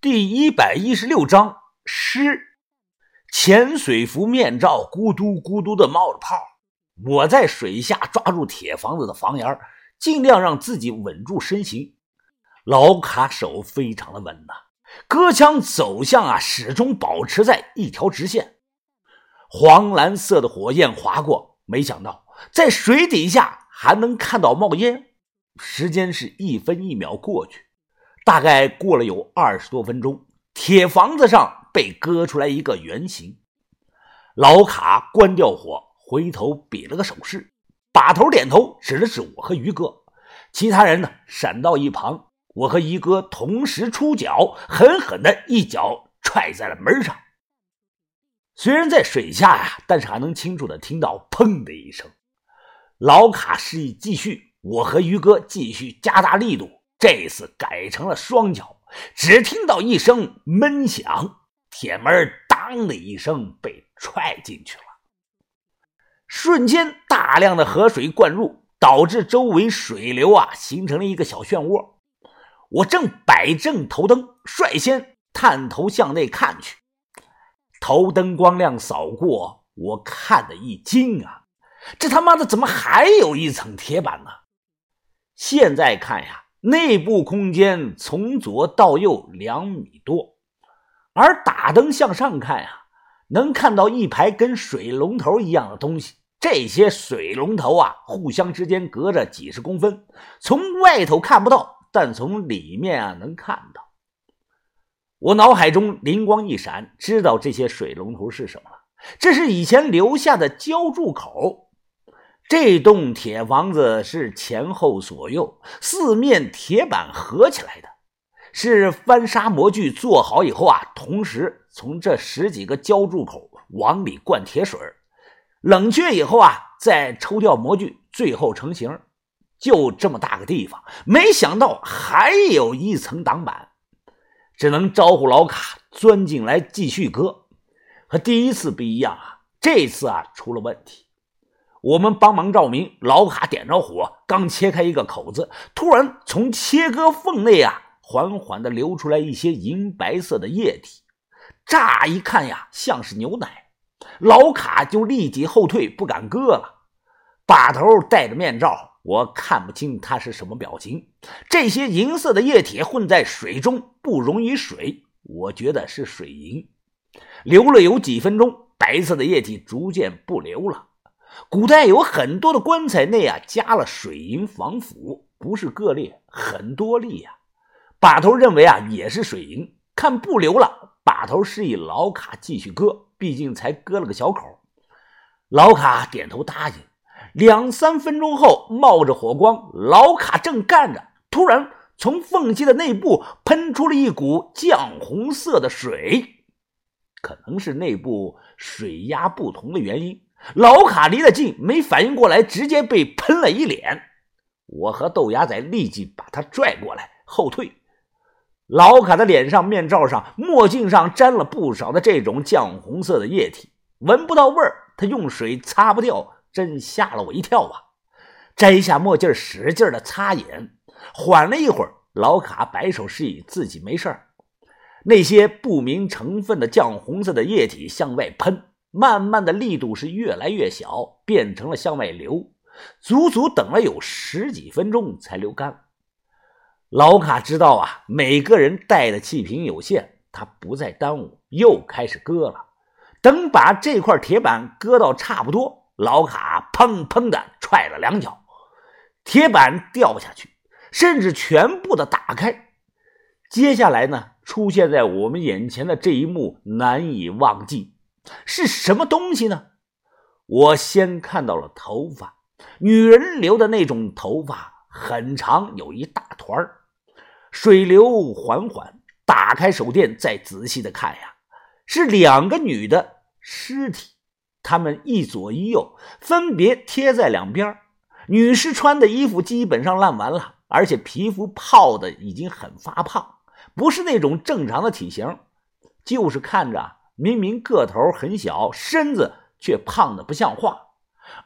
第一百一十六章湿。潜水服面罩咕嘟咕嘟的冒着泡，我在水下抓住铁房子的房檐，尽量让自己稳住身形。老卡手非常的稳呐，割枪走向啊，始终保持在一条直线。黄蓝色的火焰划过，没想到在水底下还能看到冒烟。时间是一分一秒过去。大概过了有二十多分钟，铁房子上被割出来一个圆形。老卡关掉火，回头比了个手势，把头点头，指了指我和于哥。其他人呢，闪到一旁。我和于哥同时出脚，狠狠的一脚踹在了门上。虽然在水下呀，但是还能清楚的听到“砰”的一声。老卡示意继续，我和于哥继续加大力度。这次改成了双脚，只听到一声闷响，铁门当的一声被踹进去了。瞬间，大量的河水灌入，导致周围水流啊形成了一个小漩涡。我正摆正头灯，率先探头向内看去，头灯光亮扫过，我看的一惊啊！这他妈的怎么还有一层铁板呢？现在看呀。内部空间从左到右两米多，而打灯向上看呀，能看到一排跟水龙头一样的东西。这些水龙头啊，互相之间隔着几十公分，从外头看不到，但从里面啊能看到。我脑海中灵光一闪，知道这些水龙头是什么了。这是以前留下的浇筑口。这栋铁房子是前后左右四面铁板合起来的，是翻砂模具做好以后啊，同时从这十几个浇筑口往里灌铁水，冷却以后啊，再抽掉模具，最后成型。就这么大个地方，没想到还有一层挡板，只能招呼老卡钻进来继续割。和第一次不一样啊，这次啊出了问题。我们帮忙照明，老卡点着火，刚切开一个口子，突然从切割缝内啊，缓缓的流出来一些银白色的液体，乍一看呀，像是牛奶。老卡就立即后退，不敢割了。把头戴着面罩，我看不清他是什么表情。这些银色的液体混在水中，不溶于水，我觉得是水银。流了有几分钟，白色的液体逐渐不流了。古代有很多的棺材内啊加了水银防腐，不是个例，很多例啊。把头认为啊也是水银，看不流了，把头示意老卡继续割，毕竟才割了个小口。老卡点头答应。两三分钟后，冒着火光，老卡正干着，突然从缝隙的内部喷出了一股绛红色的水，可能是内部水压不同的原因。老卡离得近，没反应过来，直接被喷了一脸。我和豆芽仔立即把他拽过来，后退。老卡的脸上、面罩上、墨镜上沾了不少的这种酱红色的液体，闻不到味儿，他用水擦不掉，真吓了我一跳啊！摘下墨镜，使劲的擦眼，缓了一会儿，老卡摆手示意自己没事儿那些不明成分的酱红色的液体向外喷。慢慢的力度是越来越小，变成了向外流，足足等了有十几分钟才流干。老卡知道啊，每个人带的气瓶有限，他不再耽误，又开始割了。等把这块铁板割到差不多，老卡砰砰的踹了两脚，铁板掉下去，甚至全部的打开。接下来呢，出现在我们眼前的这一幕难以忘记。是什么东西呢？我先看到了头发，女人留的那种头发，很长，有一大团水流缓缓。打开手电，再仔细的看呀，是两个女的尸体，她们一左一右，分别贴在两边。女尸穿的衣服基本上烂完了，而且皮肤泡的已经很发胖，不是那种正常的体型，就是看着。明明个头很小，身子却胖的不像话。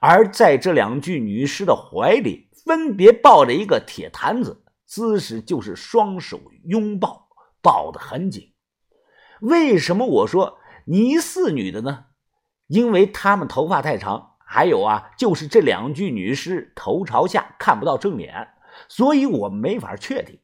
而在这两具女尸的怀里，分别抱着一个铁坛子，姿势就是双手拥抱，抱得很紧。为什么我说疑似女的呢？因为她们头发太长，还有啊，就是这两具女尸头朝下，看不到正脸，所以我没法确定。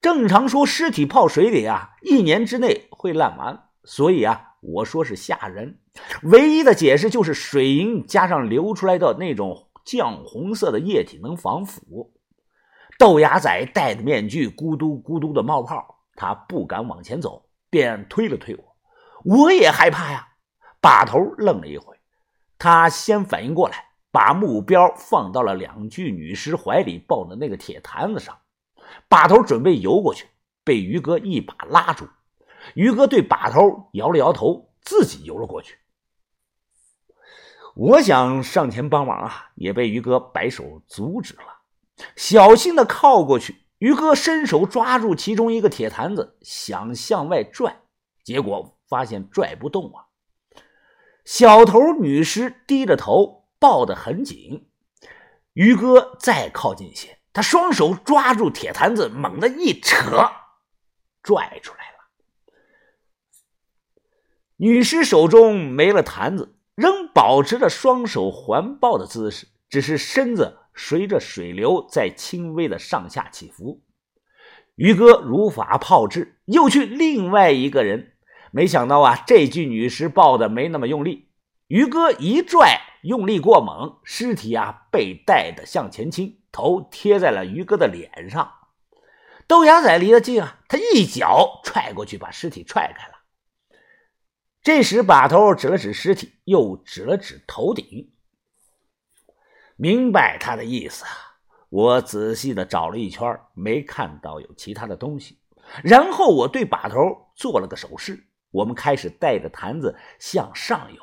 正常说，尸体泡水里啊，一年之内会烂完，所以啊，我说是吓人。唯一的解释就是水银加上流出来的那种酱红色的液体能防腐。豆芽仔戴着面具，咕嘟咕嘟的冒泡，他不敢往前走。便推了推我，我也害怕呀。把头愣了一会，他先反应过来，把目标放到了两具女尸怀里抱的那个铁坛子上。把头准备游过去，被于哥一把拉住。于哥对把头摇了摇头，自己游了过去。我想上前帮忙啊，也被于哥摆手阻止了。小心的靠过去。于哥伸手抓住其中一个铁坛子，想向外拽，结果发现拽不动啊。小头女尸低着头，抱得很紧。于哥再靠近些，他双手抓住铁坛子，猛地一扯，拽出来。女尸手中没了坛子，仍保持着双手环抱的姿势，只是身子。随着水流在轻微的上下起伏，于哥如法炮制，又去另外一个人。没想到啊，这具女尸抱的没那么用力，于哥一拽，用力过猛，尸体啊被带的向前倾，头贴在了于哥的脸上。豆芽仔离得近啊，他一脚踹过去，把尸体踹开了。这时把头指了指尸体，又指了指头顶。明白他的意思啊！我仔细的找了一圈，没看到有其他的东西。然后我对把头做了个手势，我们开始带着坛子向上游。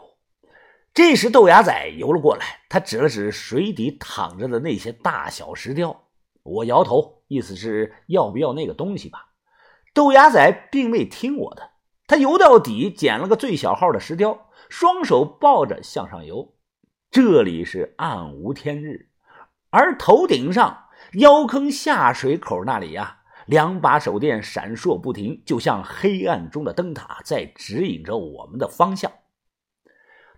这时豆芽仔游了过来，他指了指水底躺着的那些大小石雕。我摇头，意思是要不要那个东西吧。豆芽仔并未听我的，他游到底，捡了个最小号的石雕，双手抱着向上游。这里是暗无天日，而头顶上腰坑下水口那里呀，两把手电闪烁不停，就像黑暗中的灯塔，在指引着我们的方向。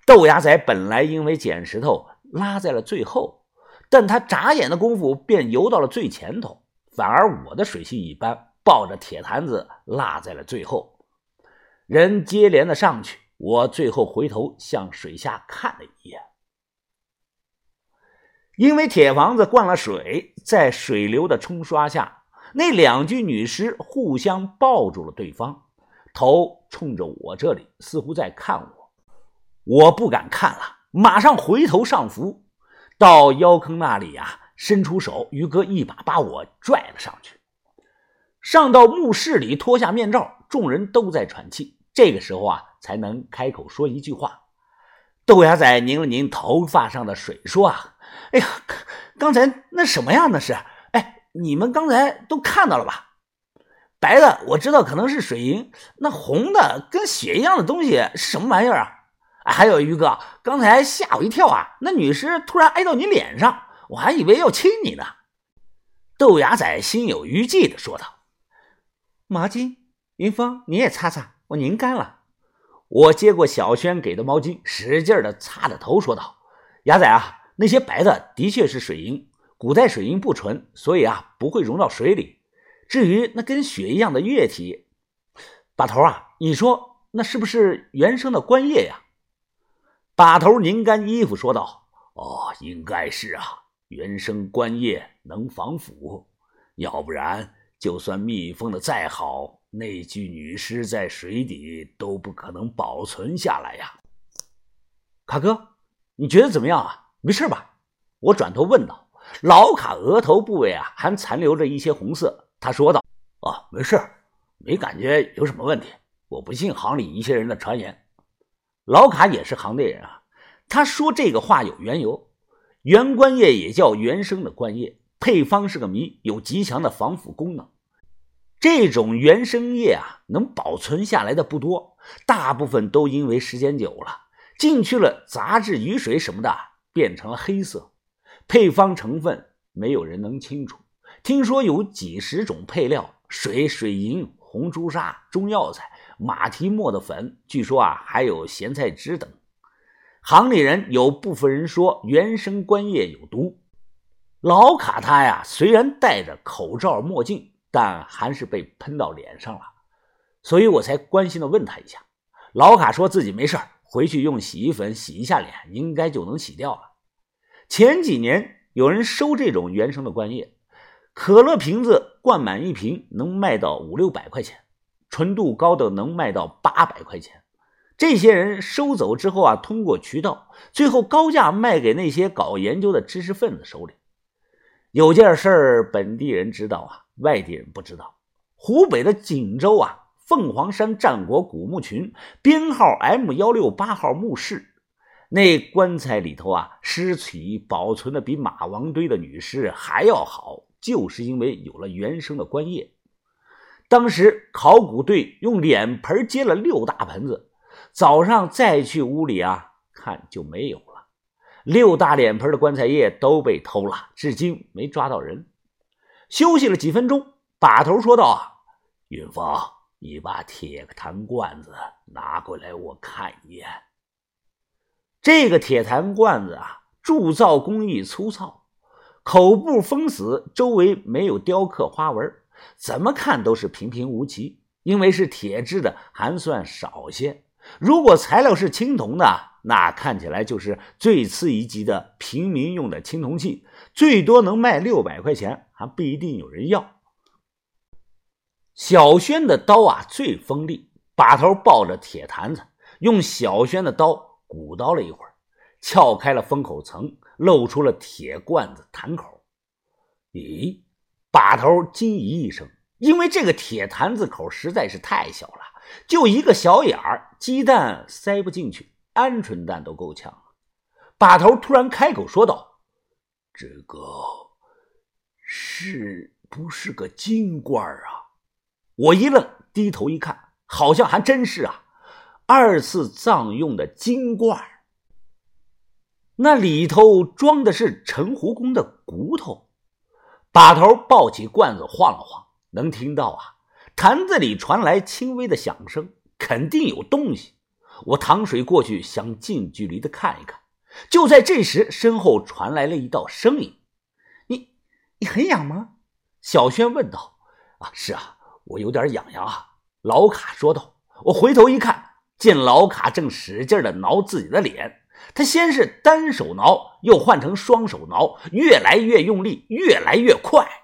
豆芽仔本来因为捡石头拉在了最后，但他眨眼的功夫便游到了最前头，反而我的水性一般，抱着铁坛子落在了最后。人接连的上去，我最后回头向水下看了一眼。因为铁房子灌了水，在水流的冲刷下，那两具女尸互相抱住了对方，头冲着我这里，似乎在看我。我不敢看了，马上回头上浮，到腰坑那里呀，伸出手，于哥一把把我拽了上去。上到墓室里，脱下面罩，众人都在喘气，这个时候啊，才能开口说一句话。豆芽仔拧了拧头发上的水，说啊。哎呀，刚才那什么呀？那是哎，你们刚才都看到了吧？白的我知道可能是水银，那红的跟血一样的东西是什么玩意儿啊？还有于哥，刚才吓我一跳啊！那女尸突然挨到你脸上，我还以为要亲你呢。豆芽仔心有余悸的说道：“毛巾，云峰你也擦擦，我拧干了。”我接过小轩给的毛巾，使劲的擦着头，说道：“牙仔啊。”那些白的的确是水银，古代水银不纯，所以啊不会溶到水里。至于那跟血一样的液体，把头啊，你说那是不是原生的棺液呀？把头拧干衣服说道：“哦，应该是啊，原生棺液能防腐，要不然就算密封的再好，那具女尸在水底都不可能保存下来呀。”卡哥，你觉得怎么样啊？没事吧？我转头问道。老卡额头部位啊，还残留着一些红色。他说道：“哦，没事，没感觉有什么问题。我不信行里一些人的传言。”老卡也是行内人啊，他说这个话有缘由。原棺液也叫原生的棺液，配方是个谜，有极强的防腐功能。这种原生液啊，能保存下来的不多，大部分都因为时间久了，进去了杂质、雨水什么的。变成了黑色，配方成分没有人能清楚。听说有几十种配料，水、水银、红朱砂、中药材、马蹄沫的粉，据说啊还有咸菜汁等。行里人有部分人说原生观叶有毒。老卡他呀，虽然戴着口罩墨镜，但还是被喷到脸上了，所以我才关心的问他一下。老卡说自己没事回去用洗衣粉洗一下脸，应该就能洗掉了。前几年有人收这种原生的观叶，可乐瓶子灌满一瓶能卖到五六百块钱，纯度高的能卖到八百块钱。这些人收走之后啊，通过渠道，最后高价卖给那些搞研究的知识分子手里。有件事儿，本地人知道啊，外地人不知道。湖北的锦州啊，凤凰山战国古墓群编号 M 幺六八号墓室，那棺材里头啊，尸体保存的比马王堆的女尸还要好，就是因为有了原生的棺液。当时考古队用脸盆接了六大盆子，早上再去屋里啊看就没有了。六大脸盆的棺材液都被偷了，至今没抓到人。休息了几分钟，把头说道：“啊，云峰，你把铁坛罐子拿过来，我看一眼。这个铁坛罐子啊，铸造工艺粗糙，口部封死，周围没有雕刻花纹，怎么看都是平平无奇。因为是铁制的，还算少些。如果材料是青铜的。”那看起来就是最次一级的平民用的青铜器，最多能卖六百块钱，还不一定有人要。小轩的刀啊最锋利，把头抱着铁坛子，用小轩的刀鼓捣了一会儿，撬开了封口层，露出了铁罐子坛口。咦，把头惊疑一声，因为这个铁坛子口实在是太小了，就一个小眼儿，鸡蛋塞不进去。鹌鹑蛋都够呛，把头突然开口说道：“这个是不是个金罐啊？”我一愣，低头一看，好像还真是啊，二次葬用的金罐那里头装的是陈胡公的骨头。把头抱起罐子晃了晃，能听到啊，坛子里传来轻微的响声，肯定有东西。我淌水过去，想近距离的看一看。就在这时，身后传来了一道声音：“你，你很痒吗？”小轩问道。“啊，是啊，我有点痒痒啊。”老卡说道。我回头一看，见老卡正使劲的挠自己的脸。他先是单手挠，又换成双手挠，越来越用力，越来越快。